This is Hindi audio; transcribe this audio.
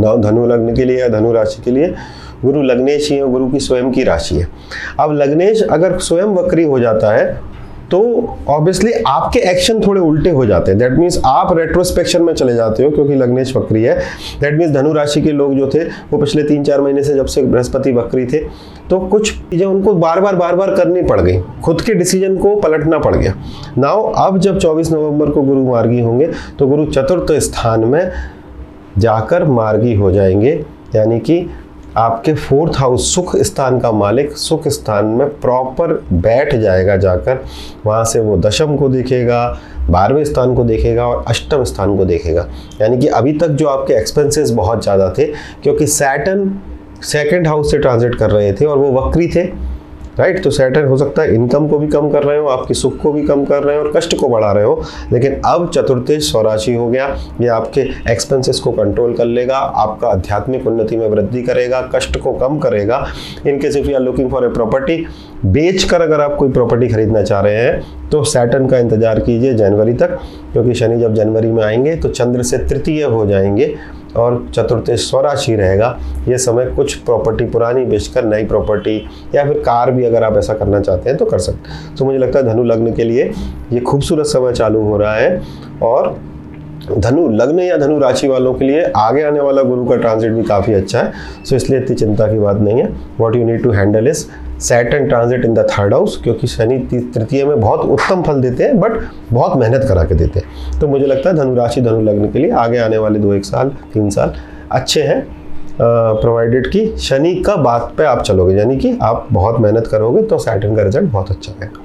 धनु लग्न के लिए या धनु राशि के लिए, गुरु लग्नेश ही है, गुरु की स्वयं की राशि है। अब लग्नेश अगर स्वयं वक्री हो जाता है तो ऑब्वियसली आपके एक्शन थोड़े उल्टे हो जाते हैं। दैट मीन्स आप रेट्रोस्पेक्शन में चले जाते हो, क्योंकि लग्नेश वक्री है। दैट मीन्स धनु राशि के लोग जो थे, वो पिछले तीन चार महीने से जब से बृहस्पति वक्री थे तो कुछ चीज़ें उनको बार बार बार बार करनी पड़ गई। खुद के डिसीज़न को पलटना पड़ गया। नाउ अब जब 24 नवंबर को गुरु मार्गी होंगे तो गुरु चतुर्थ स्थान में जाकर मार्गी हो जाएँगे। यानी कि आपके फोर्थ हाउस सुख स्थान का मालिक सुख स्थान में प्रॉपर बैठ जाएगा जाकर। वहाँ से वो दशम को देखेगा, बारहवें स्थान को देखेगा और अष्टम स्थान को देखेगा। यानी कि अभी तक जो आपके एक्सपेंसेस बहुत ज़्यादा थे, क्योंकि सैटन सेकेंड हाउस से ट्रांजिट कर रहे थे और वो वक्री थे। राइट तो सैटर्न हो सकता है इनकम को भी कम कर रहे हो, आपके सुख को भी कम कर रहे हो और कष्ट को बढ़ा रहे हो। लेकिन अब चतुर्थेश स्वराशि हो गया, ये आपके एक्सपेंसेस को कंट्रोल कर लेगा, आपका आध्यात्मिक उन्नति में वृद्धि करेगा, कष्ट को कम करेगा। In case if you are looking for a property बेच कर अगर आप कोई प्रॉपर्टी खरीदना चाह रहे हैं तो सैटर्न का इंतज़ार कीजिए जनवरी तक, क्योंकि शनि जब जनवरी में आएँगे तो चंद्र से तृतीय हो जाएँगे। और चतुर्थ स्वराशि रहेगा। ये समय कुछ प्रॉपर्टी पुरानी बेचकर नई प्रॉपर्टी या फिर कार भी अगर आप ऐसा करना चाहते हैं तो कर सकते हैं। तो मुझे लगता है धनु लग्न के लिए ये खूबसूरत समय चालू हो रहा है और धनु लग्न या धनु राशि वालों के लिए आगे आने वाला गुरु का ट्रांजिट भी काफ़ी अच्छा है। सो इसलिए इतनी चिंता की बात नहीं है। What you need to handle is Saturn transit in the third house क्योंकि शनि तृतीय में बहुत उत्तम फल देते हैं बट बहुत मेहनत करा के देते हैं। तो मुझे लगता है धनुराशि धनु लग्न के लिए आगे आने वाले दो एक साल, तीन साल अच्छे हैं प्रोवाइडेड कि शनि का बात पे आप चलोगे, यानी कि आप बहुत मेहनत करोगे तो सैटन का रिज़ल्ट बहुत अच्छा रहेगा